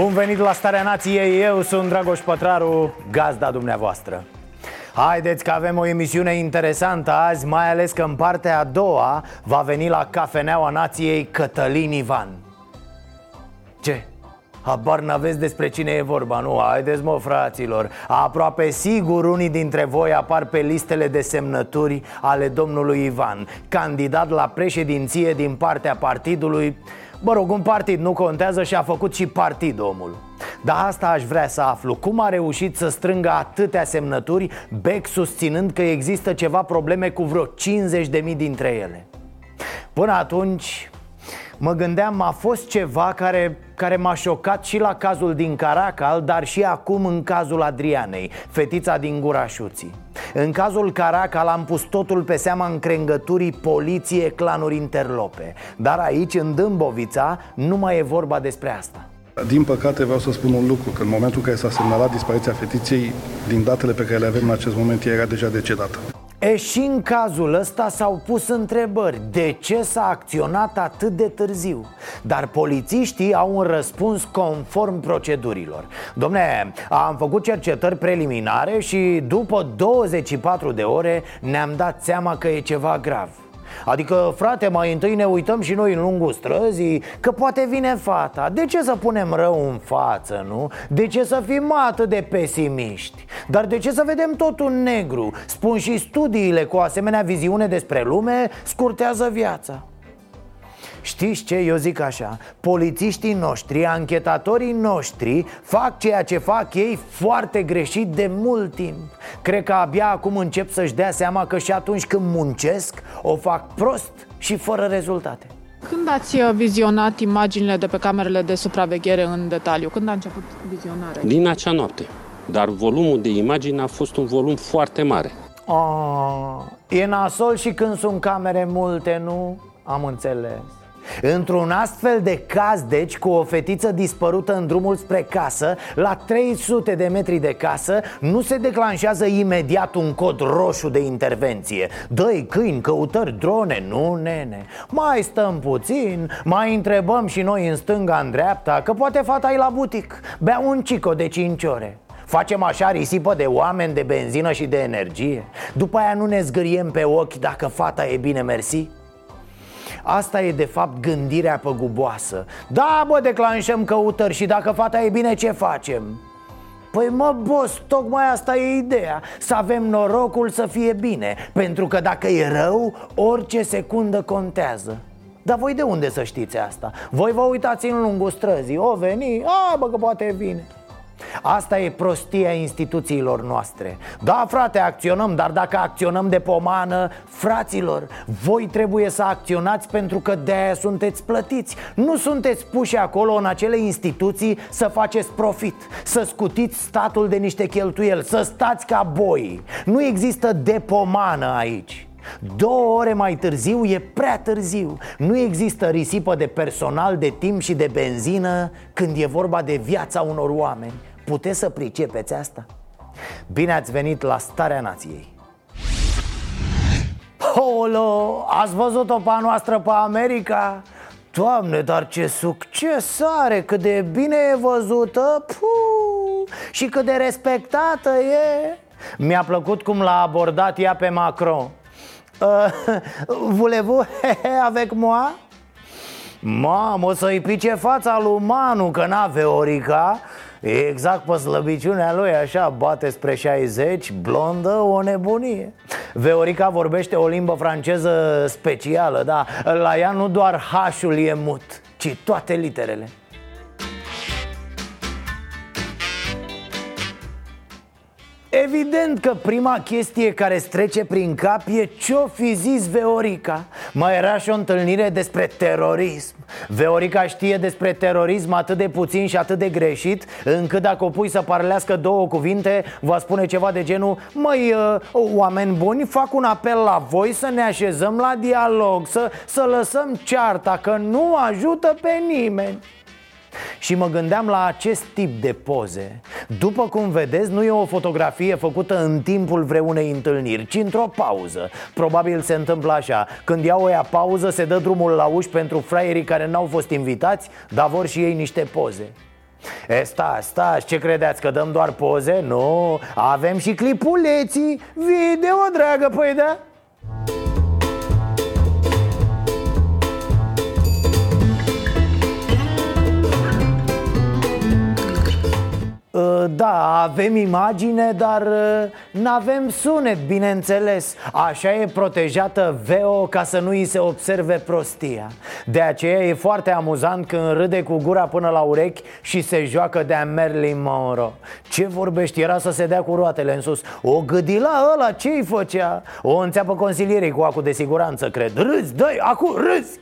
Bun venit la Starea Nației, eu sunt Dragoș Pătraru, gazda dumneavoastră Haideți că avem o emisiune interesantă azi, mai ales că în partea a doua va veni la Cafeneaua Nației Cătălin Ivan Ce? Habar n-aveți despre cine e vorba, nu? Haideți mă, fraților Aproape sigur unii dintre voi apar pe listele de semnături ale domnului Ivan Candidat la președinție din partea partidului Mă rog, un partid nu contează și a făcut și partid omul. Dar asta aș vrea să aflu. Cum a reușit să strângă atâtea semnături Beck susținând că există ceva probleme cu vreo 50.000 dintre ele? Până atunci, Mă gândeam, a fost ceva care, care m-a șocat și la cazul din Caracal Dar și acum în cazul Adrianei, fetița din Gurașuții În cazul Caracal am pus totul pe seama încrengăturii poliție clanuri interlope Dar aici, în Dâmbovița, nu mai e vorba despre asta Din păcate vreau să spun un lucru, că în momentul în care s-a semnalat dispariția fetiței, din datele pe care le avem în acest moment, ea era deja decedată. E și în cazul ăsta s-au pus întrebări. De ce s-a acționat atât de târziu? Dar polițiștii au un răspuns conform procedurilor. Domne, am făcut cercetări preliminare și după 24 de ore ne-am dat seama că e ceva grav Adică, frate, mai întâi ne uităm și noi în lungul străzii Că poate vine fata De ce să punem rău în față, nu? De ce să fim atât de pesimiști? Dar de ce să vedem totul negru? Spun și studiile cu o asemenea viziune despre lume Scurtează viața Știți ce? Eu zic așa Polițiștii noștri, anchetatorii noștri Fac ceea ce fac ei foarte greșit de mult timp Cred că abia acum încep să-și dea seama că și atunci când muncesc O fac prost și fără rezultate Când ați uh, vizionat imaginile de pe camerele de supraveghere în detaliu? Când a început vizionarea? Din acea noapte. Dar volumul de imagini a fost un volum foarte mare. Oh, e nasol și când sunt camere multe, nu? Am înțeles Într-un astfel de caz, deci, cu o fetiță dispărută în drumul spre casă La 300 de metri de casă Nu se declanșează imediat un cod roșu de intervenție. Dă-i câini, căutări, drone, nu, nene. Mai stăm puțin, mai întrebăm și noi în stânga, în dreapta Că poate fata e la butic. Bea un cico de 5 ore. Facem așa risipă de oameni, de benzină și de energie. După aia nu ne zgâriem pe ochi dacă fata e bine mersi? Asta e de fapt gândirea păguboasă. Da, bă, declanșăm căutări și dacă fata e bine, ce facem? Păi mă, boss, tocmai asta e ideea. Să avem norocul să fie bine Pentru că dacă e rău, orice secundă contează. Dar voi de unde să știți asta? Voi vă uitați în lungul străzii. O veni, a, bă, că poate vine Asta e prostia instituțiilor noastre. Da, frate, acționăm, dar dacă acționăm de pomană Fraților, voi trebuie să acționați pentru că de-aia sunteți plătiți. Nu sunteți puși acolo în acele instituții să faceți profit Să scutiți statul de niște cheltuieli, să stați ca boi. Nu există de pomană aici. Două ore mai târziu e prea târziu. Nu există risipă de personal, de timp și de benzină Când e vorba de viața unor oameni Puteți să pricepeți asta? Bine ați venit la Starea Nației Olo, ați văzut-o pe a noastră pe America? Doamne, dar ce succes are, cât de bine e văzută Puh, Și cât de respectată e Mi-a plăcut cum l-a abordat ea pe Macron uh, Voulez-vous avec moi? Mamă, o să-i pice fața lui Manu că n-a Veorica E exact pe slăbiciunea lui, așa, bate spre 60, blondă, o nebunie. Veorica vorbește o limbă franceză specială, da La ea nu doar H-ul e mut, ci toate literele Evident că prima chestie care strece prin cap e ce-o fi zis Veorica. Mai era și o întâlnire despre terorism. Veorica știe despre terorism atât de puțin și atât de greșit Încât dacă o pui să parlească două cuvinte Va spune ceva de genul Măi, uh, oameni buni, fac un apel la voi să ne așezăm la dialog Să, să lăsăm cearta, că nu ajută pe nimeni și mă gândeam la acest tip de poze. După cum vedeți, nu e o fotografie făcută în timpul vreunei întâlniri Ci într-o pauză. Probabil se întâmplă așa. Când iau ea pauză, se dă drumul la uși pentru fraierii care n-au fost invitați Dar vor și ei niște poze. E, stați, stați, ce credeți, că dăm doar poze? Nu, avem și clipuleții. Video, dragă, păi da? Da, avem imagine, dar uh, nu avem sunet, bineînțeles Așa e protejată VEO ca să nu îi se observe prostia De aceea e foarte amuzant când râde cu gura până la urechi și se joacă de-a Marilyn Monroe Ce vorbești? Era să se dea cu roatele în sus O gâdila ăla, ce-i făcea? O înțeapă consilierii cu acu de siguranță, cred Râzi, dă acu, râzi!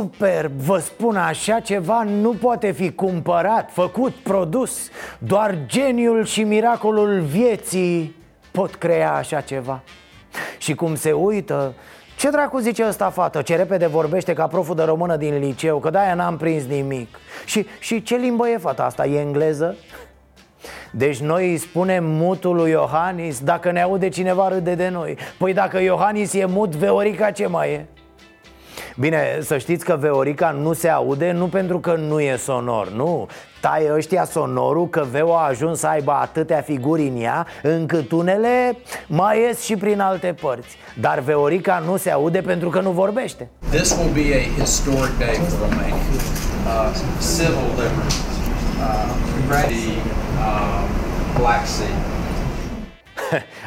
Superb, vă spun așa ceva nu poate fi cumpărat, făcut, produs Doar geniul și miracolul vieții pot crea așa ceva Și cum se uită, ce dracu zice ăsta fată? Ce repede vorbește ca proful de română din liceu Că de-aia n-am prins nimic și, și ce limbă e fata asta? E engleză? Deci noi îi spunem mutul lui Iohannis Dacă ne aude cineva râde de noi Păi dacă Iohannis e mut, Veorica ce mai e? Bine, să știți că Veorica nu se aude nu pentru că nu e sonor, nu Taie ăștia sonorul că Veo a ajuns să aibă atâtea figuri în ea Încât unele mai ies și prin alte părți Dar Veorica nu se aude pentru că nu vorbește This will be a historic day for Romania. Uh, civil liberties, uh, the uh, Black Sea.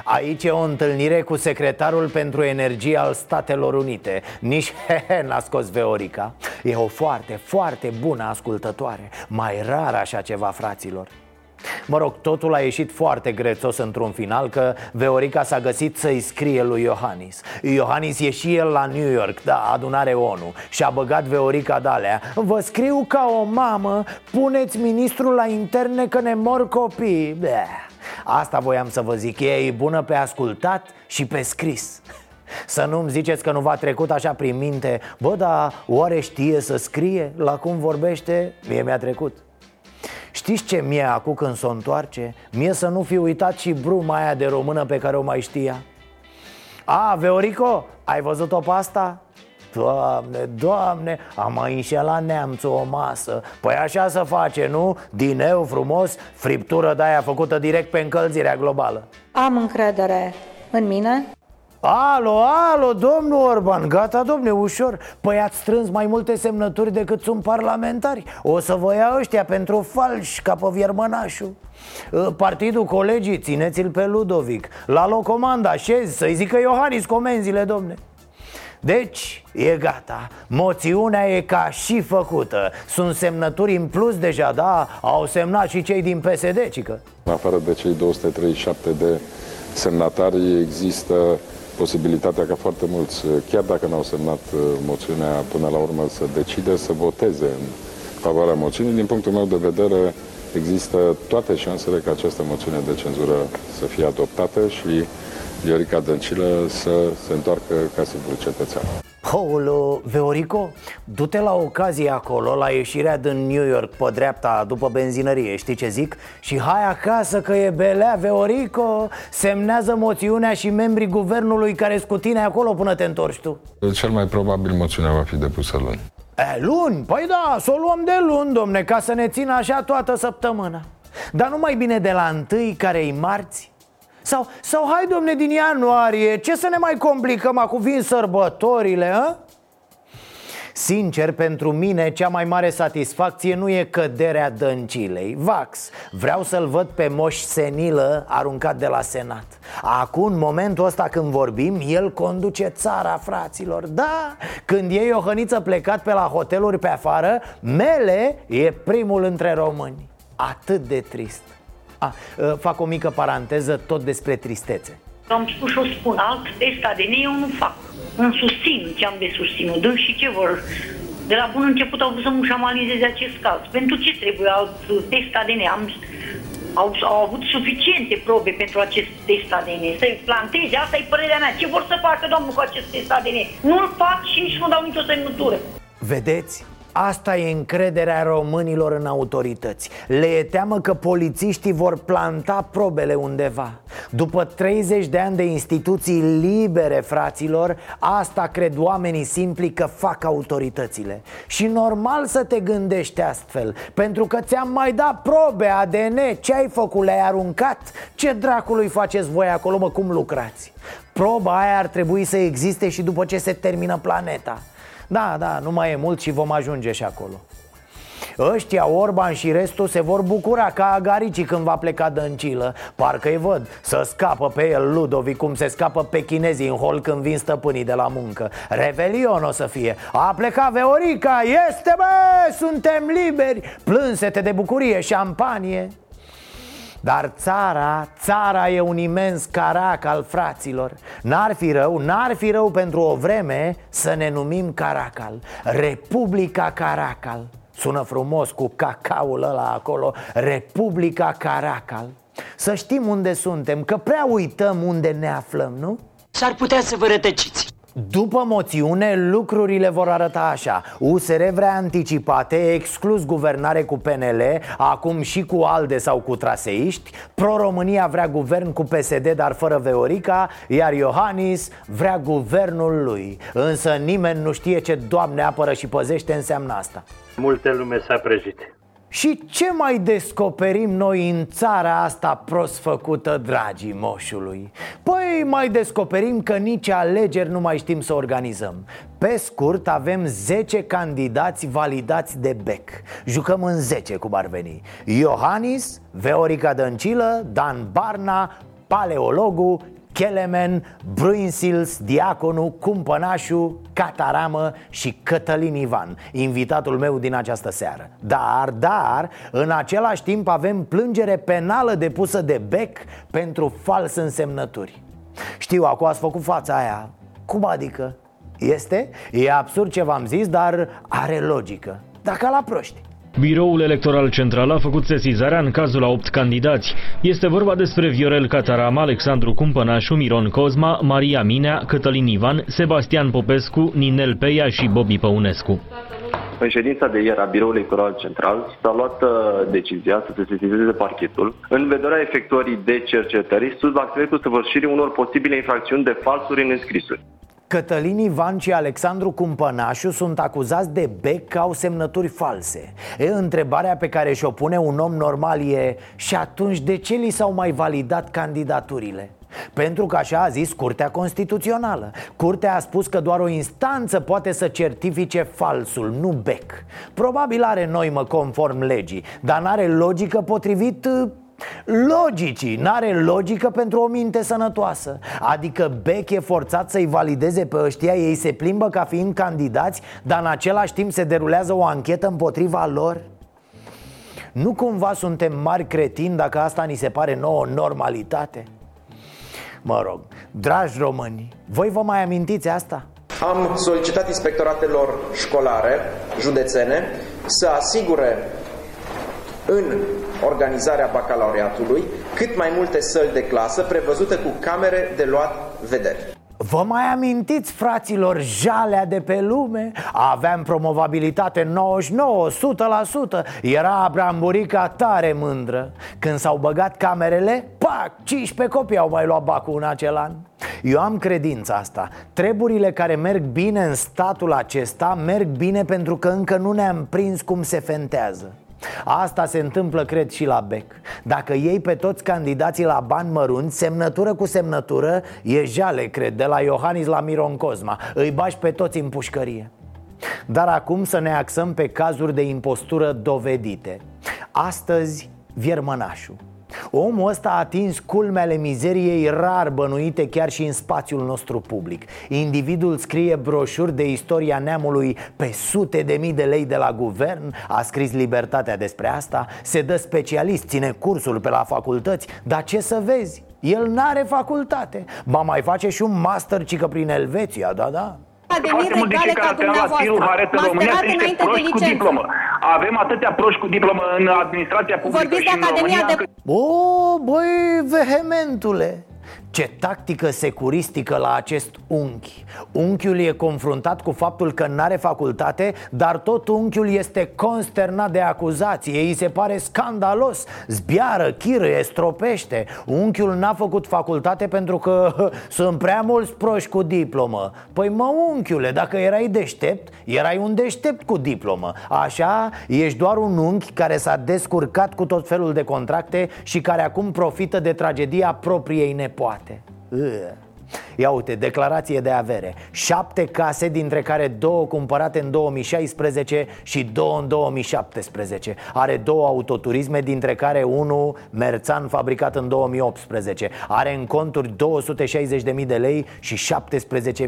Aici e o întâlnire cu secretarul pentru energie al Statelor Unite. Nici he, n-a scos Veorica. E o foarte, foarte bună ascultătoare. Mai rar așa ceva, fraților. Mă rog, totul a ieșit foarte grețos într-un final Că Veorica s-a găsit să-i scrie lui Iohannis. Iohannis e și el la New York, da, adunare ONU. Și a băgat Veorica dalea. Vă scriu ca o mamă Puneți ministrul la interne că ne mor copii. Bleh. Asta voiam să vă zic, ea e bună pe ascultat și pe scris să nu-mi ziceți că nu v-a trecut așa prin minte Bă, dar oare știe să scrie? La cum vorbește? Mie mi-a trecut Știți ce mie acum când s-o întoarce? Mie să nu fi uitat și bruma aia de română pe care o mai știa A, Veorico, ai văzut-o pe asta? Doamne, doamne, am mai înșelat neamțul o masă. Păi așa să face, nu? Dineu frumos, friptură de-aia făcută direct pe încălzirea globală. Am încredere în mine? Alo, alo, domnul Orban, gata, domne, ușor. Păi ați strâns mai multe semnături decât sunt parlamentari. O să vă ia ăștia pentru falși, ca pe viermănașul. Ă, Partidul colegii, țineți-l pe Ludovic. La locomanda, șezi, să-i zică Iohannis comenzile, domne deci, e gata Moțiunea e ca și făcută Sunt semnături în plus deja, da? Au semnat și cei din PSD, cică În afară de cei 237 de semnatari există posibilitatea ca foarte mulți, chiar dacă n-au semnat uh, moțiunea până la urmă, să decide să voteze în favoarea moțiunii. Din punctul meu de vedere, există toate șansele ca această moțiune de cenzură să fie adoptată și Viorica Dăncilă să se întoarcă ca simplu cetățean. Paolo, Veorico, du-te la ocazie acolo, la ieșirea din New York pe dreapta după benzinărie, știi ce zic? Și hai acasă că e belea, Veorico, semnează moțiunea și membrii guvernului care cu tine acolo până te întorci tu Cel mai probabil moțiunea va fi depusă luni E, luni? Păi da, să o luăm de luni, domne, ca să ne țină așa toată săptămâna Dar nu mai bine de la întâi, care-i marți? Sau, sau hai domne din ianuarie, ce să ne mai complicăm? Acum vin sărbătorile, a? Sincer, pentru mine, cea mai mare satisfacție nu e căderea dăncilei. Vax, vreau să-l văd pe moș senilă aruncat de la senat. Acum, în momentul ăsta când vorbim, el conduce țara, fraților. Da, când e Iohăniță plecat pe la hoteluri pe afară Mele e primul între români. Atât de trist A, Fac o mică paranteză tot despre tristețe am spus și o spun, alt test ADN eu nu fac. Îmi susțin ce am de susținut. Dând și ce vor. De la bun început au vrut să mușamalizeze acest caz. Pentru ce trebuie alt test ADN? Am, au, au avut suficiente probe pentru acest test ADN. Să-i planteze, asta e părerea mea. Ce vor să facă, domnul, cu acest test ADN? Nu-l fac și nici nu dau nicio semnătură. Vedeți? Asta e încrederea românilor în autorități Le e teamă că polițiștii vor planta probele undeva După 30 de ani de instituții libere, fraților Asta cred oamenii simpli că fac autoritățile Și normal să te gândești astfel Pentru că ți-am mai dat probe ADN Ce ai făcut? Le-ai aruncat? Ce dracului faceți voi acolo, mă, cum lucrați? Proba aia ar trebui să existe și după ce se termină planeta da, da, nu mai e mult și vom ajunge și acolo. Ăștia, Orban și restul se vor bucura ca agaricii când va pleca dăncilă. Parcă îi văd. Să scapă pe el Ludovic cum se scapă pe chinezii în hol când vin stăpânii de la muncă. Revelion o să fie. A plecat Veorica, este bă, suntem liberi. Plânsete de bucurie, șampanie dar țara, țara e un imens carac al fraților. N-ar fi rău, n-ar fi rău pentru o vreme să ne numim Caracal. Republica Caracal. Sună frumos cu cacaul ăla acolo Republica Caracal. Să știm unde suntem, că prea uităm unde ne aflăm, nu? S-ar putea să vă rătăciți după moțiune, lucrurile vor arăta așa. USR vrea anticipate, exclus guvernare cu PNL Acum și cu ALDE sau cu traseiști. Pro-România vrea guvern cu PSD, dar fără Veorica Iar Iohannis vrea guvernul lui. Însă nimeni nu știe ce Doamne apără și păzește înseamnă asta. Multe lume s-a prăjit și ce mai descoperim noi în țara asta prost făcută, dragii moșului? Păi mai descoperim că nici alegeri nu mai știm să organizăm. Pe scurt, avem 10 candidați validați de BEC. Jucăm în 10, cum ar veni. Iohannis, Veorica Dăncilă, Dan Barna, Paleologu, Kelemen, Bruinsils, Diaconu, Cumpănașu, Cataramă și Cătălin Ivan Invitatul meu din această seară. Dar, dar, în același timp avem plângere penală depusă de Beck pentru fals însemnături. Știu, acum ați făcut fața aia. Cum adică? Este? E absurd ce v-am zis, dar are logică. Dacă la proști Biroul Electoral Central a făcut sesizarea în cazul a 8 candidați. Este vorba despre Viorel Cataram, Alexandru Cumpănașu, Miron Cozma, Maria Minea, Cătălin Ivan, Sebastian Popescu, Ninel Peia și Bobby Păunescu. În ședința de ieri a Biroului Electoral Central s-a luat uh, decizia să se sesizeze parchetul în vederea efectuării de cercetări sub acțiunea săvârșirii unor posibile infracțiuni de falsuri în înscrisuri. Cătălin Ivan și Alexandru Cumpănașu sunt acuzați de bec că au semnături false. E, Întrebarea pe care și-o pune un om normal e Și atunci de ce li s-au mai validat candidaturile? Pentru că așa a zis Curtea Constituțională. Curtea a spus că doar o instanță poate să certifice falsul, nu bec. Probabil are noimă conform legii Dar n-are logică potrivit Logicii, n-are logică pentru o minte sănătoasă Adică Beck e forțat să-i valideze pe ăștia Ei se plimbă ca fiind candidați Dar în același timp se derulează o anchetă împotriva lor Nu cumva suntem mari cretini dacă asta ni se pare nouă normalitate? Mă rog, dragi români, voi vă mai amintiți asta? Am solicitat inspectoratelor școlare, județene, să asigure în organizarea bacalaureatului cât mai multe săli de clasă prevăzute cu camere de luat vederi. Vă mai amintiți, fraților, jalea de pe lume? Aveam promovabilitate 99, 100% Era Bramburica tare mândră. Când s-au băgat camerele, pac, 15 copii au mai luat bacul în acel an. Eu am credința asta. Treburile care merg bine în statul acesta Merg bine pentru că încă nu ne-am prins cum se fentează Asta se întâmplă, cred, și la BEC. Dacă iei pe toți candidații la bani mărunți, semnătură cu semnătură E jale, cred, de la Iohannis la Miron Cosma. Îi bași pe toți în pușcărie. Dar acum să ne axăm pe cazuri de impostură dovedite. Astăzi, Viermănașul Omul ăsta a atins culmele mizeriei rar bănuite chiar și în spațiul nostru public. Individul scrie broșuri de istoria neamului pe sute de mii de lei de la guvern A scris Libertatea despre asta Se dă specialist, ține cursuri pe la facultăți Dar ce să vezi? El n-are facultate. Ba mai face și un master cică prin Elveția, da, da. Foarte mulți dintre care trăiau la stilul Haret în România sunt niște proști cu diplomă. Avem atâtea proști cu diplomă în administrația publică Vorbiți și de în Academia România de- că- O, băi, vehementule ce tactică securistică la acest unchi Unchiul e confruntat cu faptul că n-are facultate Dar tot unchiul este consternat de acuzație. Îi se pare scandalos. Zbiară, chirâie, stropește. Unchiul n-a făcut facultate pentru că sunt prea mulți proști cu diplomă. Păi mă, unchiule, dacă erai deștept Erai un deștept cu diplomă. Așa, ești doar un unchi care s-a descurcat cu tot felul de contracte Și care acum profită de tragedia propriei nepoate Ugh. Ia uite, declarație de avere. Șapte case, dintre care două cumpărate în 2016 și două în 2017 Are două autoturisme, dintre care unul Merțan fabricat în 2018 Are în conturi 260.000 de lei și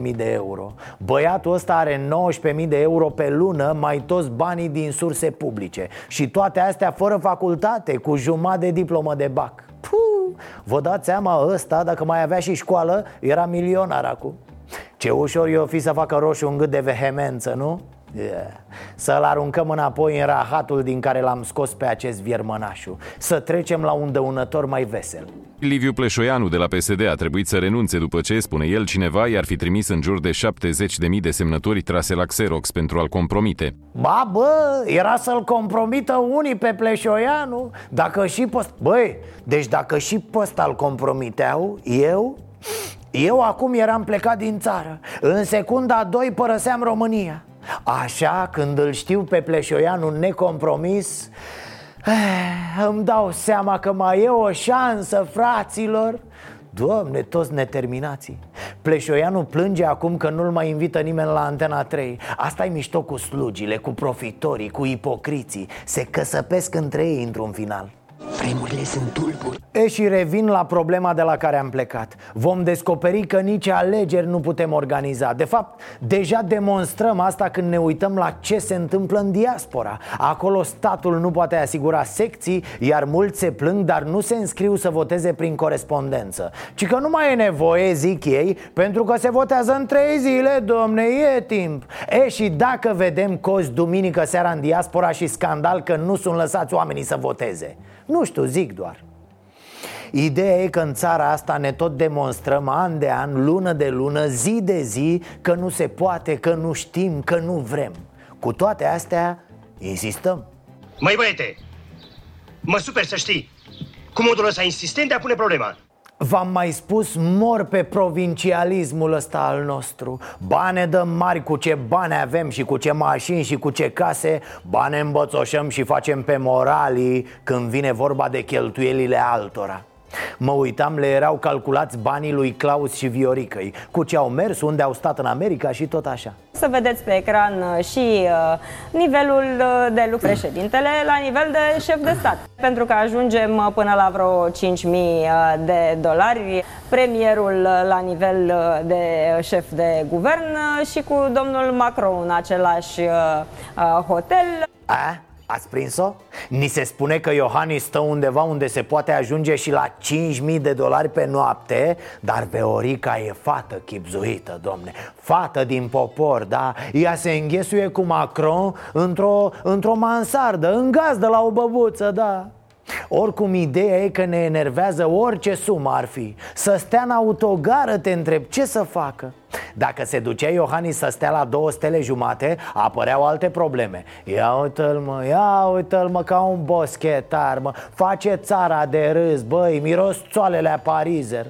17.000 de euro. Băiatul ăsta are 19.000 de euro pe lună Mai toți banii din surse publice. Și toate astea fără facultate, cu jumătate de diplomă de bac Puh, vă dați seama ăsta, dacă mai avea și școală, era milionar acum Ce ușor i-o fi să facă roșu un gât de vehemență, nu? Yeah. Să-l aruncăm înapoi în rahatul din care l-am scos pe acest viermănașu. Să trecem la un dăunător mai vesel. Liviu Pleșoianu de la PSD a trebuit să renunțe după ce, spune el, cineva i-ar fi trimis în jur de 70.000 de semnături trase la Xerox pentru a-l compromite. Ba, bă, era să-l compromită unii pe Pleșoianu. Dacă și pe Băi, deci dacă și pe ăsta îl compromiteau, eu? Eu acum eram plecat din țară. În secunda a doi părăseam România Așa, când îl știu pe Pleșoianu necompromis eh, Îmi dau seama că mai e o șansă, fraților. Doamne, toți neterminații. Pleșoianu plânge acum că nu-l mai invită nimeni la Antena 3 asta e mișto cu slugile, cu profitorii, cu ipocriții. Se căsăpesc între ei într-un final Vremurile sunt tulburi. E și revin la problema de la care am plecat. Vom descoperi că nici alegeri nu putem organiza. De fapt, deja demonstrăm asta când ne uităm la ce se întâmplă în diaspora. Acolo statul nu poate asigura secții Iar mulți se plâng, dar nu se înscriu să voteze prin corespondență. Ci că nu mai e nevoie, zic ei Pentru că se votează în trei zile, domne, e timp. E și dacă vedem cozi duminică seara în diaspora și scandal că nu sunt lăsați oamenii să voteze Nu știu, zic doar. Ideea e că în țara asta ne tot demonstrăm an de an, lună de lună, zi de zi Că nu se poate, că nu știm, că nu vrem. Cu toate astea, insistăm. Măi băiete, mă super să știi. Cu modul ăsta insistent de a pune problema V-am mai spus, mor pe provincialismul ăsta al nostru. Bane dăm mari cu ce bani avem și cu ce mașini și cu ce case Bane îmbățoșăm și facem pe moralii când vine vorba de cheltuielile altora Mă uitam, le erau calculați banii lui Claus și Vioricăi Cu ce au mers, unde au stat în America și tot așa Să vedeți pe ecran uh, și uh, nivelul uh, de lucru președintele la nivel de șef de stat. Pentru că ajungem uh, până la vreo 5.000 uh, de dolari, premierul uh, la nivel uh, de șef de guvern uh, și cu domnul Macron în același uh, uh, hotel. A? Ați prins-o? Ni se spune că Iohannis stă undeva unde se poate ajunge și la 5.000 de dolari pe noapte Dar Veorica e fată chipzuită, domne Fată din popor, da? Ea se înghesuie cu Macron într-o, într-o mansardă, în gazdă la o băbuță, da oricum, ideea e că ne enervează orice sumă ar fi. Să stea în autogară, te întreb, ce să facă? Dacă se ducea Iohannis să stea la două stele jumate, apăreau alte probleme. Ia uite-l mă, ia uite-l mă ca un boschetar mă Face țara de râs, băi, miros țoalele a parizer.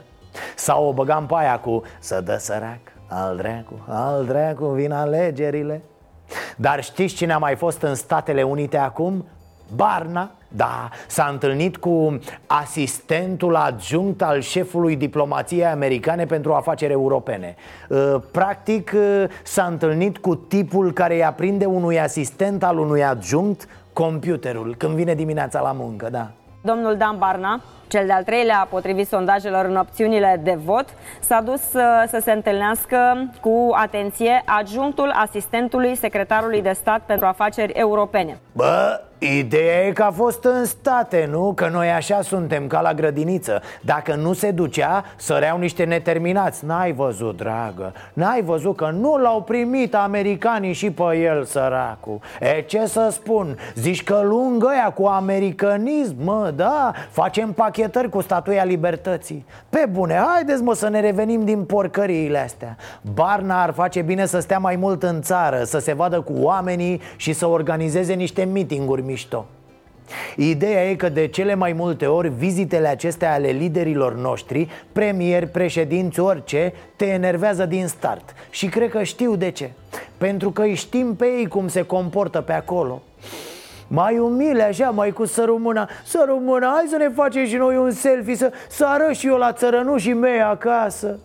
Sau o băgam pe aia cu să dă sărac, al dracu, al dracu, vin alegerile. Dar știți cine a mai fost în Statele Unite acum? Barna, Da, s-a întâlnit cu asistentul adjunct al șefului diplomației americane pentru afaceri europene. Uh, Practic uh, s-a întâlnit cu tipul care îi aprinde unui asistent al unui adjunct computerul când vine dimineața la muncă, da. Domnul Dan Barna, cel de-al treilea, potrivit sondajelor în opțiunile de vot, s-a dus să, uh, să se întâlnească cu atenție adjunctul asistentului secretarului de stat pentru afaceri europene. Bă, Ideea e că a fost în state, nu? Că noi așa suntem, ca la grădiniță Dacă nu se ducea, săreau niște neterminați N-ai văzut, dragă N-ai văzut că nu l-au primit americanii și pe el, săracu E, ce să spun? Zici că lungă ea cu americanism, mă, da? Facem pachetări cu statuia libertății. Pe bune, haideți mă să ne revenim din porcăriile astea. Barna ar face bine să stea mai mult în țară Să se vadă cu oamenii și să organizeze niște meetinguri mișto. Ideea e că de cele mai multe ori vizitele acestea ale liderilor noștri, premieri, președinți, orice, te enervează din start. Și cred că știu de ce. Pentru că îi știm pe ei cum se comportă pe acolo mai umile așa, mai cu sărumâna Sărumâna, hai să ne facem și noi un selfie Să, să arăt și eu la țărănușii mei acasă.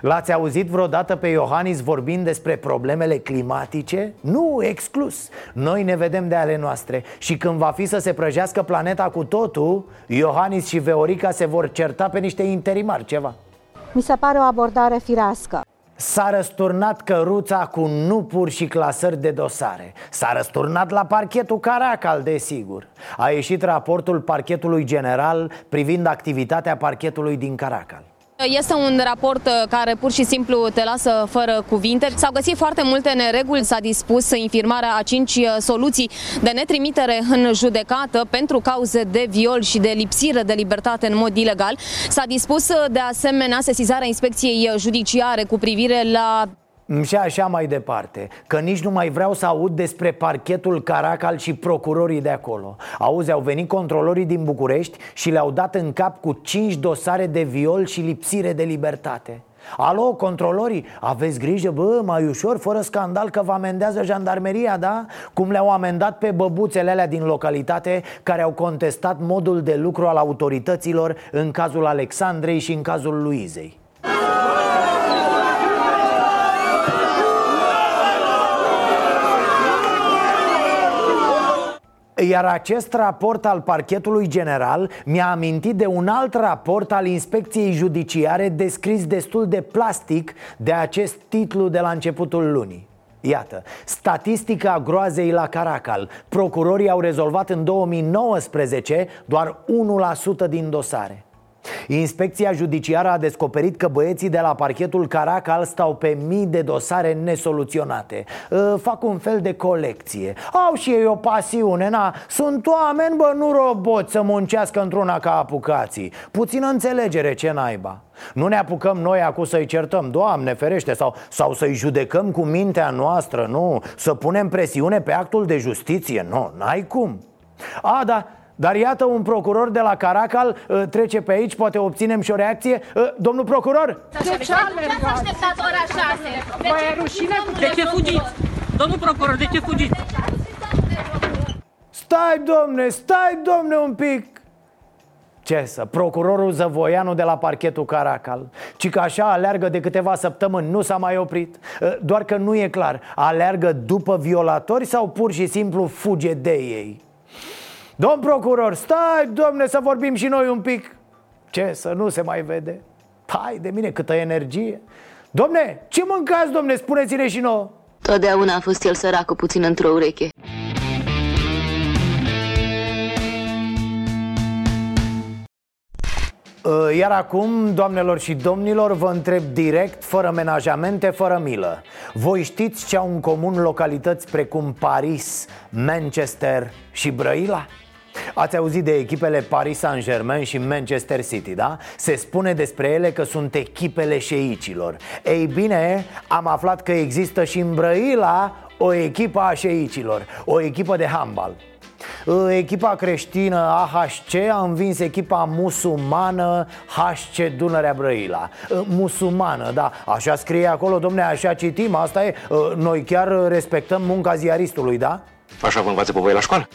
L-ați auzit vreodată pe Iohannis vorbind despre problemele climatice? Nu, exclus. Noi ne vedem de ale noastre Și când va fi să se prăjească planeta cu totul Iohannis și Veorica se vor certa pe niște interimari, ceva. Mi se pare o abordare firească S-a răsturnat căruța cu nupuri și clasări de dosare. S-a răsturnat la parchetul Caracal, desigur. A ieșit raportul parchetului general privind activitatea parchetului din Caracal este un raport uh, care pur și simplu te lasă fără cuvinte. S-au găsit foarte multe nereguli, s-a dispus infirmarea a cinci uh, soluții de netrimitere în judecată pentru cauze de viol și de lipsire de libertate în mod ilegal. S-a dispus uh, de asemenea sesizarea inspecției judiciare cu privire la și așa mai departe. Că nici nu mai vreau să aud despre parchetul Caracal și procurorii de acolo. Auzi, au venit controlorii din București și le-au dat în cap cu cinci dosare de viol și lipsire de libertate. Alo, controlorii, aveți grijă, bă, mai ușor, fără scandal că vă amendează jandarmeria, da? Cum le-au amendat pe băbuțele alea din localitate care au contestat modul de lucru al autorităților în cazul Alexandrei și în cazul Luizei Iar acest raport al parchetului general mi-a amintit de un alt raport al inspecției judiciare descris destul de plastic de acest titlu de la începutul lunii. Iată, statistica groazei la Caracal Procurorii au rezolvat în 2019 doar 1% din dosare Inspecția judiciară a descoperit că băieții de la parchetul Caracal stau pe mii de dosare nesoluționate. Ă, Fac un fel de colecție. Au și ei o pasiune, na. Sunt oameni, bă, nu roboți să muncească într-una ca apucații. Puțină înțelegere, ce naiba. Nu ne apucăm noi acum să-i certăm, Doamne ferește, sau, sau să-i judecăm cu mintea noastră, nu? Să punem presiune pe actul de justiție, nu, n-ai cum. A, da, dar iată un procuror de la Caracal uh, trece pe aici, poate obținem și o reacție. Uh, domnul procuror! De ce ați așteptat ora 6? De ce rușine? De ce fugiți? Domnul procuror, de ce fugiți? Stai, domne, stai, domne, un pic! Ce să, procurorul Zăvoianu de la parchetul Caracal Ci că așa aleargă de câteva săptămâni, nu s-a mai oprit uh, Doar că nu e clar, aleargă după violatori sau pur și simplu fuge de ei Domn procuror, stai, domne, să vorbim și noi un pic. Ce, să nu se mai vede? Hai de mine, câtă energie. Domne, ce mâncați, domne, spuneți-ne și nouă. Totdeauna a fost el săracul puțin într-o ureche. Uh, Iar acum, doamnelor și domnilor, vă întreb direct, fără menajamente, fără milă. Voi știți ce au în comun localități precum Paris, Manchester și Brăila? Ați auzit de echipele Paris Saint-Germain și Manchester City, da? Se spune despre ele că sunt echipele șeicilor Ei bine, am aflat că există și în Brăila o echipă a șeicilor O echipă de handbal Echipa creștină AHC a învins echipa musulmană HC Dunărea Brăila Musulmană, da, așa scrie acolo, domne, așa citim, asta e Noi chiar respectăm munca ziaristului, da? Așa vă învață pe voi la școală?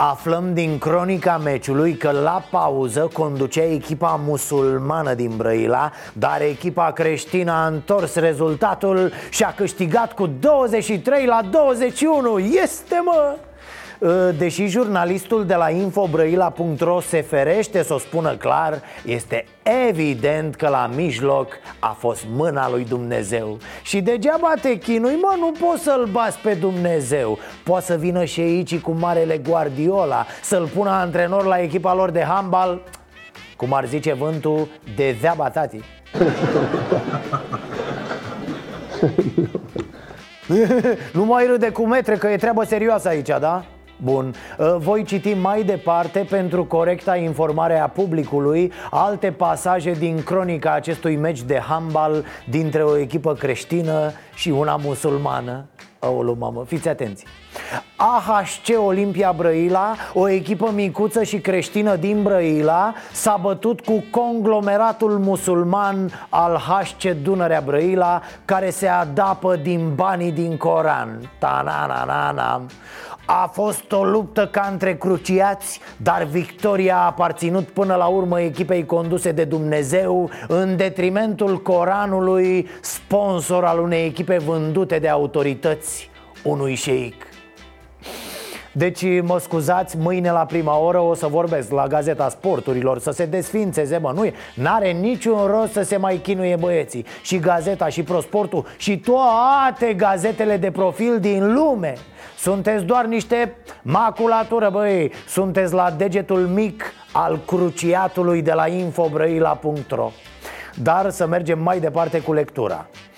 Aflăm din cronica meciului că la pauză conducea echipa musulmană din Brăila Dar echipa creștină a întors rezultatul și a câștigat cu 23 la 21 Este mă! Ă, deși jurnalistul de la infobrăila.ro se ferește să o spună clar Este evident că la mijloc a fost mâna lui Dumnezeu. Și degeaba te chinui, mă, nu poți să-l bați pe Dumnezeu. Poate să vină și aici cu marele Guardiola Să-l pună antrenor la echipa lor de handbal Cum ar zice vântul, de zeaba tati. Nu mai râde cu metre că e treabă serioasă aici, da? Bun, ă, voi citi mai departe pentru corecta informare a publicului alte pasaje din cronica acestui meci de handbal dintre o echipă creștină și una musulmană. Aolo, mamă, fiți atenți. AHC Olimpia Brăila, o echipă micuță și creștină din Brăila S-a bătut cu conglomeratul musulman al HC Dunărea Brăila Care se adapă din banii din Coran. Ta na na na na a fost o luptă ca între cruciați, dar victoria a aparținut până la urmă echipei conduse de Dumnezeu În detrimentul Coranului, sponsor al unei echipe vândute de autorități, unui șeic deci mă scuzați, mâine la prima oră o să vorbesc la Gazeta Sporturilor Să se desfințeze, mă, nu e N-are niciun rost să se mai chinuie băieții. Și Gazeta și Prosportul și toate gazetele de profil din lume. Sunteți doar niște maculatură, băi. Sunteți la degetul mic al cruciatului de la infobrăila.ro Dar să mergem mai departe cu lectura. Uh,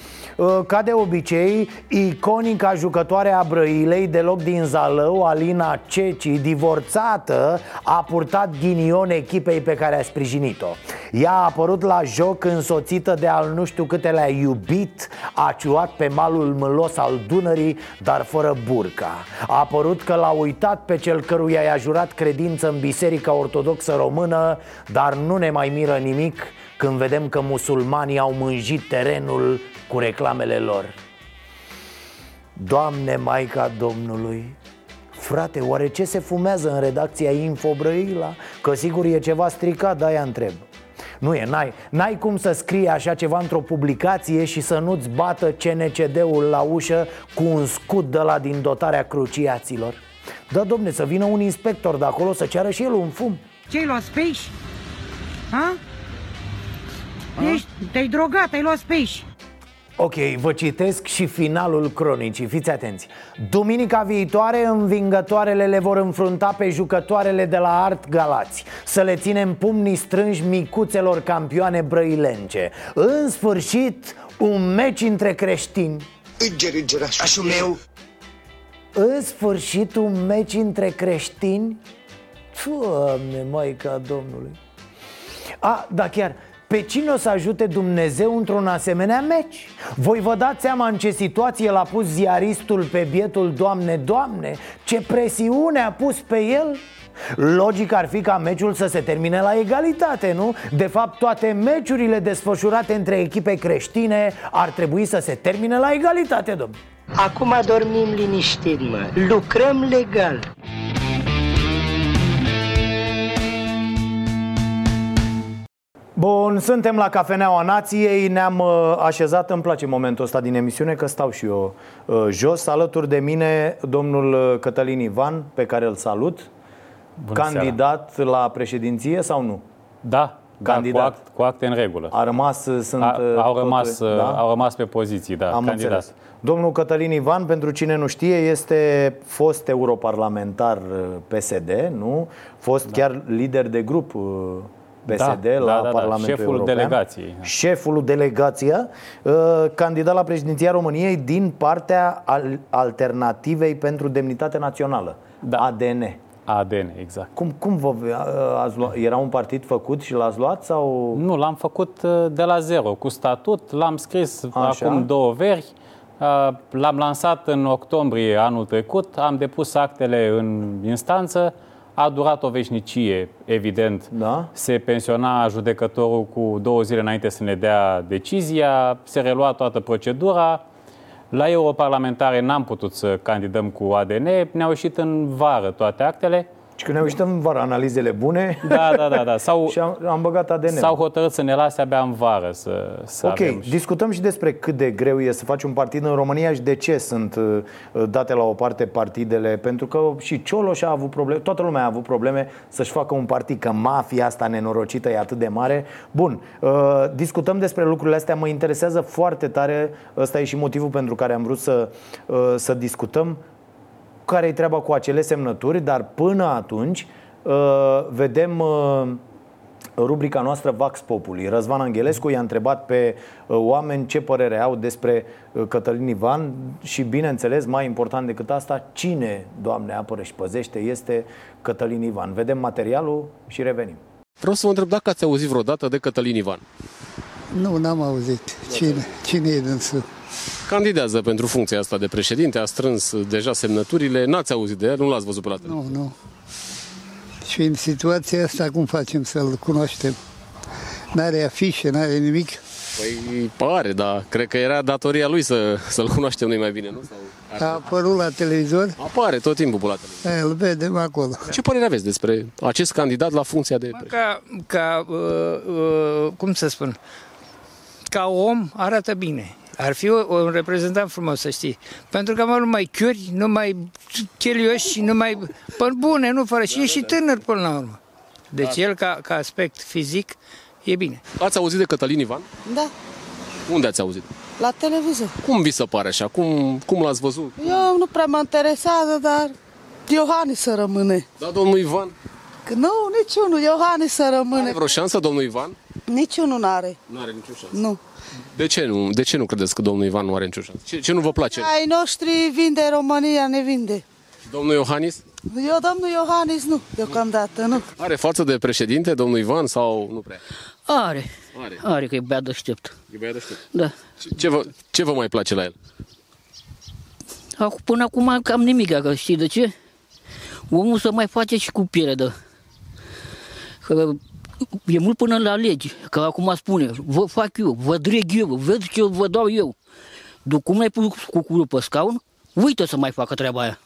ca de obicei, iconica jucătoare a Brăilei deloc din Zalău, Alina Ceci, divorțată, a purtat ghinion echipei pe care a sprijinit-o. Ea a apărut la joc însoțită de al nu știu câte le-a iubit A ciuat pe malul mâlos al Dunării, dar fără burca A apărut că l-a uitat pe cel căruia i-a jurat credință în Biserica Ortodoxă Română Dar nu ne mai miră nimic când vedem că musulmanii au mânjit terenul cu reclamele lor Doamne Maica Domnului Frate, oare ce se fumează în redacția Info Brăila? Că sigur e ceva stricat, de-aia întreb nu e, n-ai, n-ai cum să scrii așa ceva într-o publicație și să nu-ți bată CNCD-ul la ușă cu un scut de la din dotarea cruciaților Da, domne, să vină un inspector de acolo să ceară și el un fum Ce-ai luat space? Ha? Ești, te-ai drogat, ai luat space Ok, vă citesc și finalul cronicii, fiți atenți. Duminica viitoare învingătoarele le vor înfrunta pe jucătoarele de la Art Galați. Să le ținem pumnii strânși micuțelor campioane brăilence În sfârșit, un meci între creștini. Înger, îngerașul. Meu. În sfârșit, un meci între creștini? Doamne, Maica Domnului. A, da chiar, pe cine o să ajute Dumnezeu într-un asemenea meci? Voi vă dați seama în ce situație l-a pus ziaristul pe bietul Doamne, Doamne? Ce presiune a pus pe el? Logic ar fi ca meciul să se termine la egalitate, nu? De fapt, toate meciurile desfășurate între echipe creștine ar trebui să se termine la egalitate, domn. Acum dormim liniștit, mă. Lucrăm legal. Bun, suntem la Cafeneaua Nației, ne-am uh, așezat, îmi place momentul ăsta din emisiune că stau și eu uh, jos Alături de mine domnul uh, Cătălin Ivan, pe care îl salut Bună Candidat seara. la președinție sau nu? Da, candidat. Da, cu, act, cu acte în regulă A rămas, sunt A, au, rămas, tot, da? au rămas pe poziții, da, Am candidat înțeles. Domnul Cătălin Ivan, pentru cine nu știe, este fost europarlamentar PSD, nu? Fost da. chiar lider de grup PSD da, la da, da, Parlamentul Șeful European. delegației. Șeful delegația, uh, candidat la președinția României din partea al- Alternativei pentru Demnitate Națională, da. ADN. ADN, exact. Cum, cum vă uh, ați luat? Era un partid făcut și l-ați luat? sau? Nu, l-am făcut uh, de la zero, cu statut, l-am scris Așa. acum două veri, uh, l-am lansat în octombrie anul trecut, am depus actele în instanță, a durat o veșnicie, evident. Da? Se pensiona judecătorul cu două zile înainte să ne dea decizia, se relua toată procedura. La europarlamentare n-am putut să candidăm cu ADN, ne-au ieșit în vară toate actele. Și când ne uităm în vară analizele bune Da, da, da, da. Sau, și am, am băgat ADN. s-au hotărât să ne lase abia în vară să, să Ok, avem. și- discutăm și despre cât de greu e să faci un partid în România și de ce sunt uh, date la o parte partidele. Pentru că și Cioloș a avut probleme, toată lumea a avut probleme să-și facă un partid, că mafia asta nenorocită e atât de mare. Bun, uh, discutăm despre lucrurile astea, mă interesează foarte tare, ăsta e și motivul pentru care am vrut să, uh, să discutăm care e treaba cu acele semnături, dar până atunci uh, vedem uh, rubrica noastră Vax Populi. Răzvan Angelescu i-a întrebat pe uh, oameni ce părere au despre uh, Cătălin Ivan și, bineînțeles, mai important decât asta, cine, Doamne, apără și păzește, este Cătălin Ivan. Vedem materialul și revenim. Vreau să vă întreb dacă ați auzit vreodată de Cătălin Ivan. Nu, n-am auzit. Cine, cine e dânsul? Candidează pentru funcția asta de președinte, a strâns deja semnăturile, n-ați auzit de el, nu l-ați văzut pe la televizor. Nu, nu. Și în situația asta cum facem să-l cunoaștem? N-are afișe, n-are nimic. Păi pare, dar cred că era datoria lui să, să-l cunoaștem noi mai bine, nu? Sau A apărut la televizor? apare tot timpul pe la televizor. Îl vedem acolo. Ce părere aveți despre acest candidat la funcția de președinte? Ca, ca uh, uh, cum să spun, ca om arată bine. Ar fi o- un reprezentant frumos, să știi. Pentru că mă, nu mai chiuri, nu mai chelioși, nu mai... Până bune, nu fără. Și e și tânăr până la urmă. Deci el, ca, ca aspect fizic, e bine. Ați auzit de Cătălin Ivan? Da, Unde ați auzit? la televizor. Cum vi se pare așa? Cum, cum l-ați văzut? Eu nu prea mă interesează, dar Iohannis să rămâne. Da, domnul Ivan? Că nu, niciunul, Iohannis să rămâne. Are vreo șansă, domnul Ivan? Niciunul n-are. Nu are nicio șansă. Nu. De ce nu? De ce nu credeți că domnul Ivan nu are nicio șansă? Ce, ce nu vă place? Ai noștri vinde România, ne vinde. Domnul Iohannis? Eu, domnul Iohannis, nu, deocamdată, nu. Are față de președinte, domnul Ivan, sau nu prea? Are. Are. Are, că e băiat deștept. E băiat deștept. Da. Ce, ce, vă, ce vă mai place la el? Acum, până acum cam nimic, că știi de ce? Omul să mai face și cu piele de... Că e mult până la legi, că acum spune, vă fac eu, vă dreg eu, vezi ce vă dau eu. După cum ai pus cu curul pe scaun, uită să mai facă treaba aia.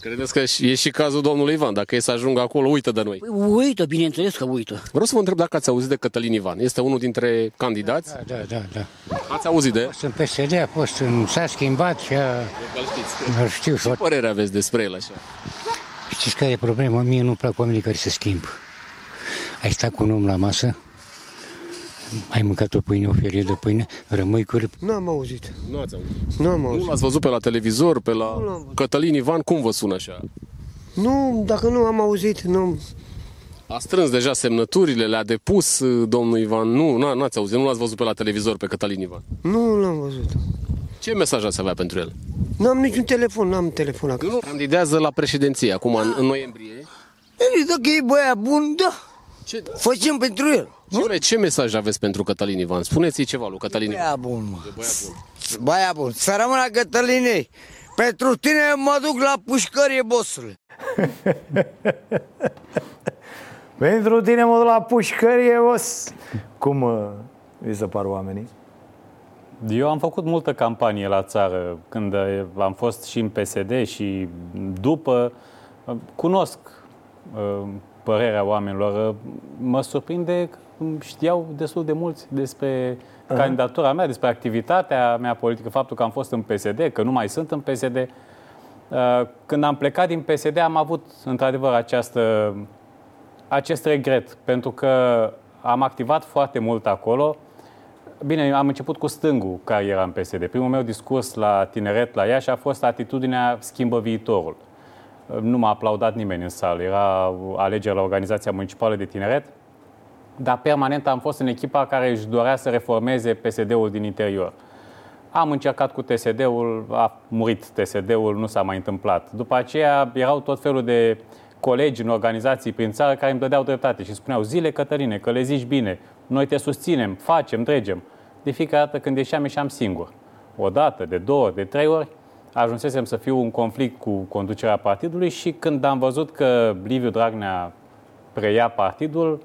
Credeți că e și cazul domnului Ivan? Dacă e să ajungă acolo, uită de noi. Păi Uită, bineînțeles că uită. Vreau să vă întreb dacă ați auzit de Cătălin Ivan. Este unul dintre candidați? Da, da, da. da. Ați auzit de el? Sunt PSD, a fost în, s-a schimbat și a, îl știu. Ce părere aveți despre el așa? Știți care e problema? Mie nu-mi plac oamenii care se schimb. Ai stat cu un om la masă, ai mâncat o pâine, o ferie de pâine, rămâi cu Nu am auzit. Nu ați auzit. Nu am auzit. Nu l-ați văzut pe la televizor, pe la Cătălin Ivan, cum vă sună așa? Nu, dacă nu am auzit, nu. A strâns deja semnăturile, le-a depus uh, domnul Ivan. Nu, n- n-ați auzit, nu l-ați văzut pe la televizor pe Cătălin Ivan. Nu l-am văzut. Ce mesaj ați avea pentru el? Nu am niciun telefon, n-am telefon acasă. Nu, candidează la președinție, acum în, în noiembrie. El, dacă e băiat bun, da. Ce? Facem pentru el. Ce, ce mesaj aveți pentru Cătălin Ivan? Spuneți-i ceva lui Cătălin Ivan. Băiat bun, mă. E băiat bun. Băiat bun. Să rămână Cătălinei. Pentru tine mă duc la pușcărie, bossule. Pentru tine mă duc la pușcărie, os. Cum uh, vi se par oamenii? Eu am făcut multă campanie la țară când eh, am fost și în PSD și după. Eh, Cunosc eh, părerea oamenilor. Eh, Mă surprinde că știau destul de mulți despre Aha. candidatura mea, despre activitatea mea politică, faptul că am fost în PSD, că nu mai sunt în PSD. Eh, Când am plecat din PSD am avut într-adevăr această, acest regret, pentru că am activat foarte mult acolo. Bine, am început cu stângul cariera în PSD. Primul meu discurs la tineret la Iași a fost atitudinea schimbă viitorul. Nu m-a aplaudat nimeni în sală. Era alegeri la Organizația Municipală de Tineret, dar permanent am fost în echipa care își dorea să reformeze PSD-ul din interior. Am încercat cu TSD-ul, a murit TSD-ul, nu s-a mai întâmplat. După aceea erau tot felul de colegi în organizații prin țară care îmi dădeau dreptate și spuneau zile Cătăline, că le zici bine, noi te susținem, facem, dregem. De fiecare dată când ieșeam, ieșeam singur. O dată, de două, de trei ori, ajunsesem să fiu în conflict cu conducerea partidului și când am văzut că Liviu Dragnea preia partidul,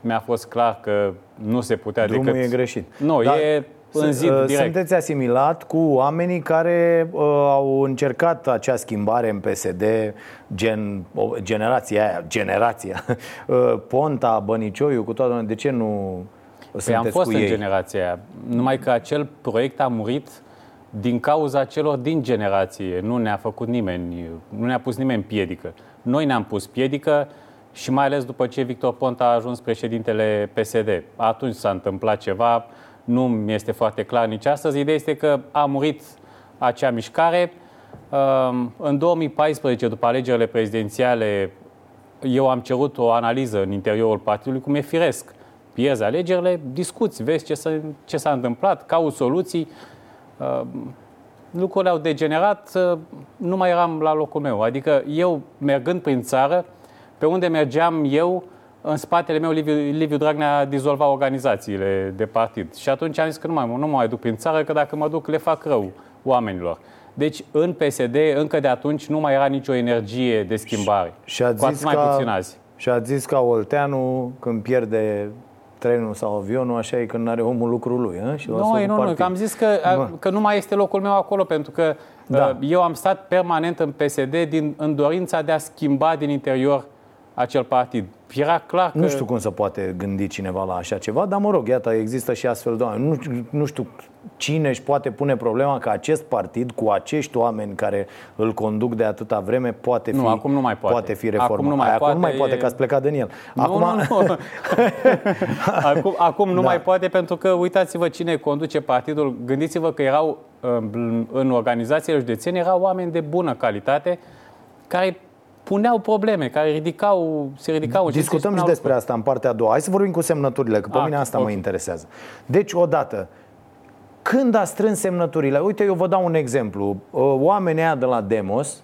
mi-a fost clar că nu se putea Drumul decât... e greșit. Nu, Dar- e în zid Uh, direct. Sunteți asimilat cu oamenii care uh, au încercat acea schimbare în PSD, gen, o, generația aia, generația, uh, Ponta, Bănicioiu, cu toată De ce nu Păi sunteți am fost cu în ei? generația aia. Numai că acel proiect a murit din cauza celor din generație. Nu ne-a făcut nimeni, nu ne-a pus nimeni piedică. Noi ne-am pus piedică și mai ales după ce Victor Ponta a ajuns președintele PSD. Atunci s-a întâmplat ceva, nu mi este foarte clar nici astăzi. Ideea este că a murit acea mișcare. Um, În 2014, după alegerile prezidențiale, eu am cerut o analiză în interiorul partidului, cum e firesc. Pierzi alegerile, discuți, vezi ce s-a, ce s-a întâmplat, cauți soluții. Uh, Lucrurile au degenerat, uh, nu mai eram la locul meu. Adică eu, mergând prin țară, pe unde mergeam eu, în spatele meu Liviu, Liviu Dragnea dizolva organizațiile de partid. Și atunci am zis că nu, mai, nu mă mai duc prin țară, că dacă mă duc le fac rău oamenilor. Deci în PSD, încă de atunci, nu mai era nicio energie de schimbare. Și a Cu atât zis mai ca, puțin azi. Și a zis ca Olteanu când pierde trenul sau avionul, așa e când are omul lucrul lui. A? Și lasă Nu, un nu, nu, partid. că am zis că, Bă. că nu mai este locul meu acolo, pentru că Da. da. eu am stat permanent în PSD din, în dorința de a schimba din interior acel partid. Era clar că... Nu știu cum se poate gândi cineva la așa ceva, dar mă rog, iată, există și astfel de oameni. Nu, știu- nu știu cine își poate pune problema că acest partid, cu acești oameni care îl conduc de atâta vreme, poate fi, Nu, acum nu mai poate. poate fi Acum reformat. nu mai Ai, acum nu poate, mai poate, e- că ați plecat din el. Nu, Acum, nu, nu. acum, acum nu Da. mai poate pentru că uitați-vă cine conduce partidul. Gândiți-vă că erau um, în organizațiile județene erau oameni de bună calitate care puneau probleme, care ridicau, se ridicau încet Discutăm și spuneau despre asta în partea a doua. Hai să vorbim cu semnăturile, că pe Ah, mine asta ok. mă interesează. Deci, odată, când a strâns semnăturile, uite, eu vă dau un exemplu. Uh, Oamenii aia de la Demos,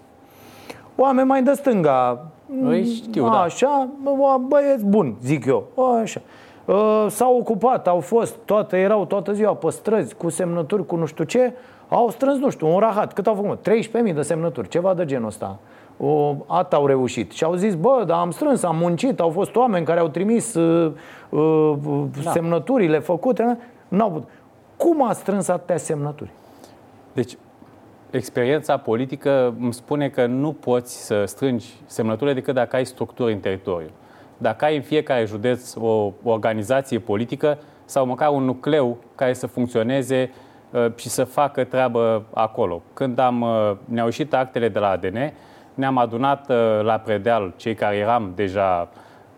oameni mai de stânga, Îi știu, da. Așa, bă, băieți bun, zic eu. Așa. Uh, S-au ocupat, au fost, toate, erau toată ziua pe străzi, cu semnături, cu nu știu ce. Au strâns, nu știu, un rahat. Cât au făcut? 13.000 de semnături, ceva de genul ăsta. O, atât au reușit. Și au zis, bă, dar am strâns, am muncit, au fost oameni care au trimis uh, uh, Da. semnăturile făcute. N-au putut. Cum a strâns atâtea semnături? Deci, experiența politică îmi spune că nu poți să strângi semnăturile decât dacă ai structuri în teritoriu. Dacă ai în fiecare județ o organizație politică sau măcar un nucleu care să funcționeze uh, și să facă treabă acolo. Când am, uh, ne-au ieșit actele de la ADN, ne-am adunat uh, la predeal cei care eram deja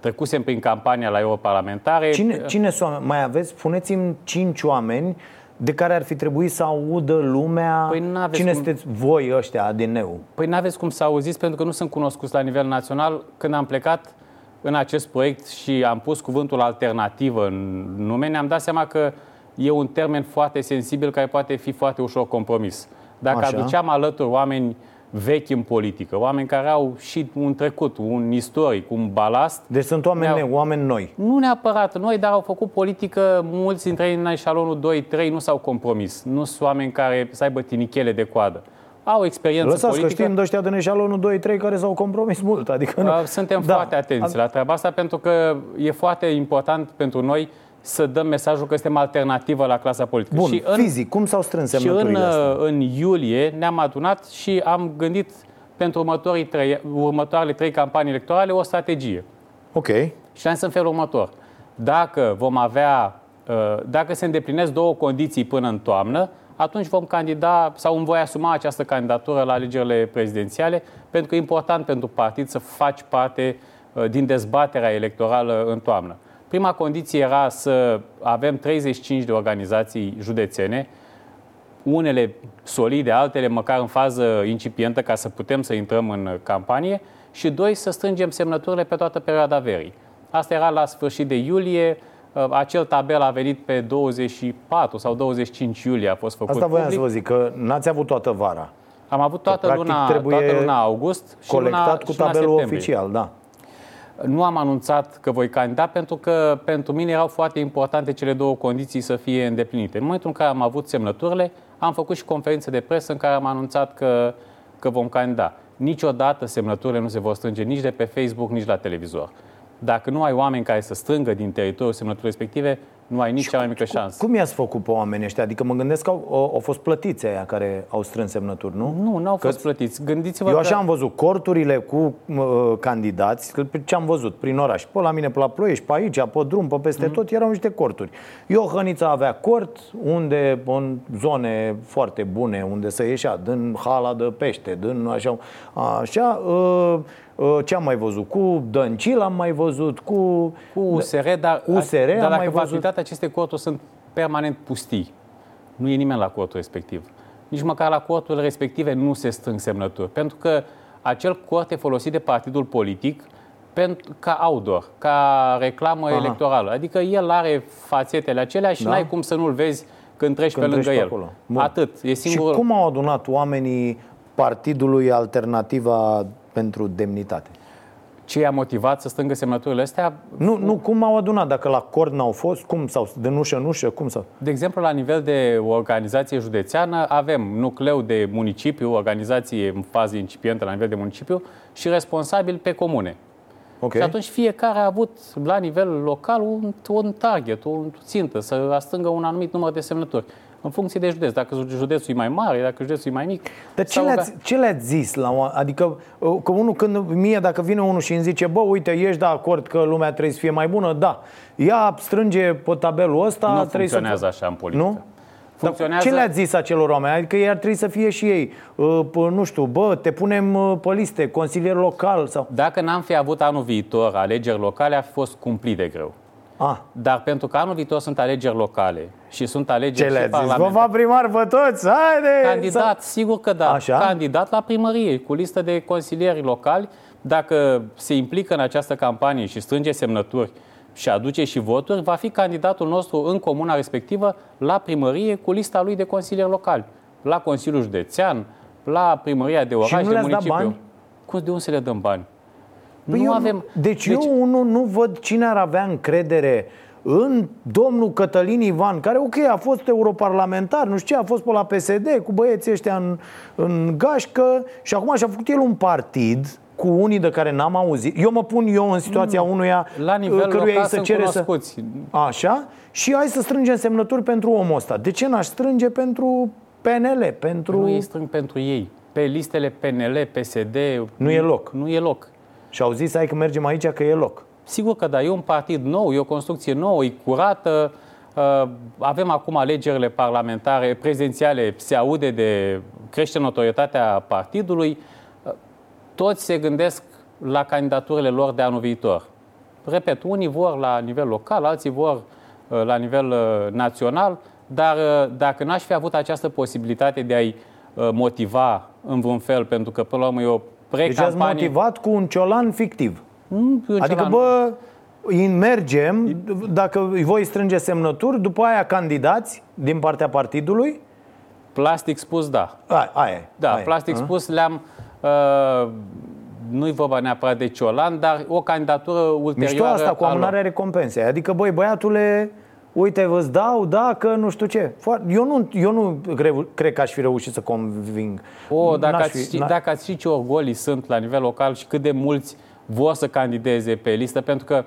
trecusem prin campania la europarlamentare. Cine, cine sunt oameni? Mai aveți? Spuneți-mi cinci oameni de care ar fi trebuit să audă lumea. Păi n-aveți Cine cum- sunteți voi ăștia, ADN-ul? Păi n-aveți cum să auziți pentru că nu sunt cunoscuți la nivel național. Când am plecat în acest proiect și am pus cuvântul alternativă în nume, ne-am dat seama că e un termen foarte sensibil care poate fi foarte ușor compromis. Dacă Așa. aduceam alături oameni vechi în politică, oameni care au și un trecut, un istoric, un balast. Deci sunt oameni, ne-au- ne, oameni noi. Nu neapărat noi, dar au făcut politică, mulți dintre ei în eșalonul 2-3 nu s-au compromis. Nu sunt oameni care să aibă tinichele de coadă. Au experiență Lăsați politică. că știm de ăștia din eșalonul 2-3 care s-au compromis mult. Adică nu. Uh, Suntem Da. foarte atenți la treaba asta pentru că e foarte important pentru noi să dăm mesajul că suntem alternativă la clasa politică. Bun, și în, fizic, cum s-au strâns și în, semnăturile astea? uh, în iulie ne-am adunat și am gândit pentru următorii trei, următoarele trei campanii electorale o strategie. Ok. Și am să în felul următor. Dacă vom avea, uh, dacă se îndeplinesc două condiții până în toamnă, atunci vom candida sau îmi voi asuma această candidatură la alegerile prezidențiale, pentru că e important pentru partid să faci parte uh, din dezbaterea electorală în toamnă. Prima condiție era să avem 35 de organizații județene, unele solide, altele măcar în fază incipientă ca să putem să intrăm în campanie și doi, să strângem semnăturile pe toată perioada verii. Asta era la sfârșit de iulie, Uh, acel tabel a venit pe 24 sau 25 iulie a fost făcut Asta voiam public. să vă zic, că n-ați avut toată vara. Am avut toată, practic, luna, trebuie toată luna august și Colectat luna, cu și luna tabelul septembrie. oficial, da. Nu am anunțat că voi candida pentru că pentru mine erau foarte importante cele două condiții să fie îndeplinite. În momentul în care am avut semnăturile, am făcut și conferințe de presă în care am anunțat că, că vom candida. Niciodată semnăturile nu se vor strânge nici de pe Facebook, nici la televizor. Dacă nu ai oameni care să strângă din teritoriul semnăturii respective, Nu ai nici cea mai mică șansă. Cum i-ați făcut pe oamenii ăștia? Adică mă gândesc că au, au, au fost plătiți aia care au strâns semnături, nu? Nu, nu au fost plătiți. Gândiți-vă Eu că... așa am văzut corturile cu uh, candidați, că ce am văzut prin oraș. Pe la mine, pe la Ploiești, pe aici, pe drum, pe peste tot, erau niște corturi. Iohănița avea cort, unde în zone foarte bune, unde se ieșea, din hala de pește, din așa, așa uh, uh, ce am mai văzut? Cu Dăncil am mai văzut, cu, cu USR, dar, USR dar am dacă mai vă văzut. uitați, aceste corturi sunt permanent pustii. Nu e nimeni la cortul respectiv. Nici măcar la corturile respective nu se strâng semnături. Pentru că acel cort e folosit de partidul politic pentru, ca outdoor, ca reclamă Aha. electorală. Adică el are fațetele acelea și Da. n-ai cum să nu-l vezi când treci Când pe lângă treci pe el. acolo. Bun. Atât. E singurul... Și cum au adunat oamenii partidului Alternativa pentru Demnitate? Ce i-a motivat să strângă semnăturile astea? Nu, nu, cum au adunat? Dacă la cord n-au fost, cum? Sau de nușă în ușă, cum să? De exemplu, la nivel de organizație județeană, avem nucleu de municipiu, organizație în fază incipientă la nivel de municipiu și responsabil pe comune. Okay. Și atunci fiecare a avut la nivel local un, un target, o țintă, să strângă un anumit număr de semnături. În funcție de județ. Dacă județul e mai mare, dacă județul e mai mic. Dar ce sau- le-ați, ce le-ați zis? La, o- adică, uh, că unul când mie, dacă vine unul și îmi zice, bă, uite, ești de acord că lumea trebuie să fie mai bună? Da. Ia strânge pe tabelul ăsta. Nu trebuie funcționează să... așa în politică. Nu? Funcționează- Dar ce le-ați zis acelor oameni? Adică ei ar trebui să fie și ei, uh, pă, nu știu, bă, te punem uh, pe liste, consilier local sau... Dacă n-am fi avut anul viitor alegeri locale, ar fi fost cumplit de greu. Ah. Dar pentru că anul viitor sunt alegeri locale și sunt alegeri Ce și le-ați zis? Vă parlamentare. va primar pe toți? Haide! Candidat, sigur că da. Așa? Candidat la primărie, cu listă de consilieri locali. Dacă se implică în această campanie și strânge semnături și aduce și voturi, va fi candidatul nostru în comuna respectivă la primărie cu lista lui de consilieri locali. La Consiliul Județean, la primăria de oraș, Și nu de le-ați dat municipiu. bani? Cum, de unde să le dăm bani? Păi eu nu- Deci, eu unul nu văd cine ar avea încredere în domnul Cătălin Ivan, care, ok, a fost europarlamentar, nu știu ce, a fost pe la PSD cu băieții ăștia în, în gașcă și acum și-a făcut el un partid cu unii de care n-am auzit. Eu mă pun eu în situația Nu. unuia La nivel căruia local îi se sunt cere cunoscuți. să... Așa? Și hai să strângem semnături pentru omul ăsta. De ce n-aș strânge pentru PNL, pentru... Nu îi strâng pentru ei. Pe listele PNL, PSD... Nu e loc. Nu e loc. Și au zis, hai că mergem aici, că e loc. Sigur că da, e un partid nou, e o construcție nouă, e curată. Uh, Avem acum alegerile parlamentare, prezidențiale, se aude de crește notorietatea partidului. Uh, Toți se gândesc la candidaturile lor de anul viitor. Repet, unii vor la nivel local, alții vor uh, la nivel uh, național, dar uh, dacă n-aș fi avut această posibilitate de a-i uh, motiva în vreun fel, pentru că până la urmă e o Deci ați precampanie... motivat cu un ciolan fictiv. Nu, e un Adică, ciolan. bă, îi mergem, dacă voi strânge semnături, după aia candidați din partea partidului? Plastic spus, da. A, aia e, Da, aia e. plastic A? spus le-am... Uh, nu-i vorba neapărat de Ciolan, dar o candidatură ulterioară... Mișto asta cu a lor. amânarea recompensei. Adică, băi, băiatule, uite, vă dau, da, că nu știu ce. Foarte- Eu nu, eu nu cred, cred că aș fi reușit să conving. O, dacă N-aș ați, fi- ști, n-a- dacă ați ști ce orgolii sunt la nivel local și cât de mulți vor să candideze pe listă, pentru că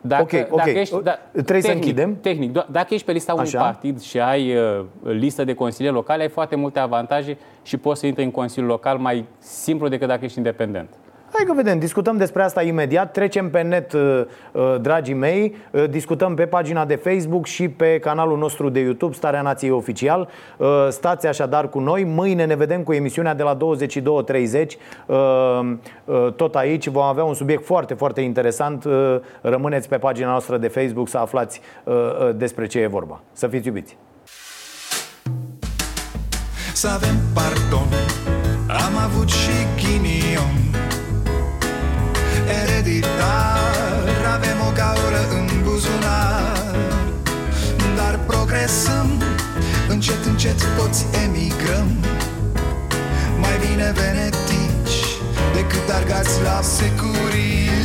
dacă, Ok, ok. dacă ești, da, Trebuie să tehnic, închidem? Tehnic, do- dacă ești pe lista unui Așa. partid și ai uh, listă de consilieri locale, ai foarte multe avantaje și poți să intri în consiliul local mai simplu decât dacă ești independent. Hai că vedem, discutăm despre asta imediat. Trecem pe net, uh, uh, dragii mei. Uh, Discutăm pe pagina de Facebook și pe canalul nostru de YouTube, Starea Nației Oficial. Uh, Stați așadar cu noi. Mâine ne vedem cu emisiunea de la 22.30. Uh, uh, Tot aici vom avea un subiect foarte, foarte interesant. Uh, Rămâneți pe pagina noastră de Facebook să aflați uh, uh, despre ce e vorba. Să fiți iubiți! Să avem pardon Am avut și Ereditar Avem o gaură în buzunar. Dar progresăm. Încet, încet toți emigrăm. Mai bine venetici Decât argați la securii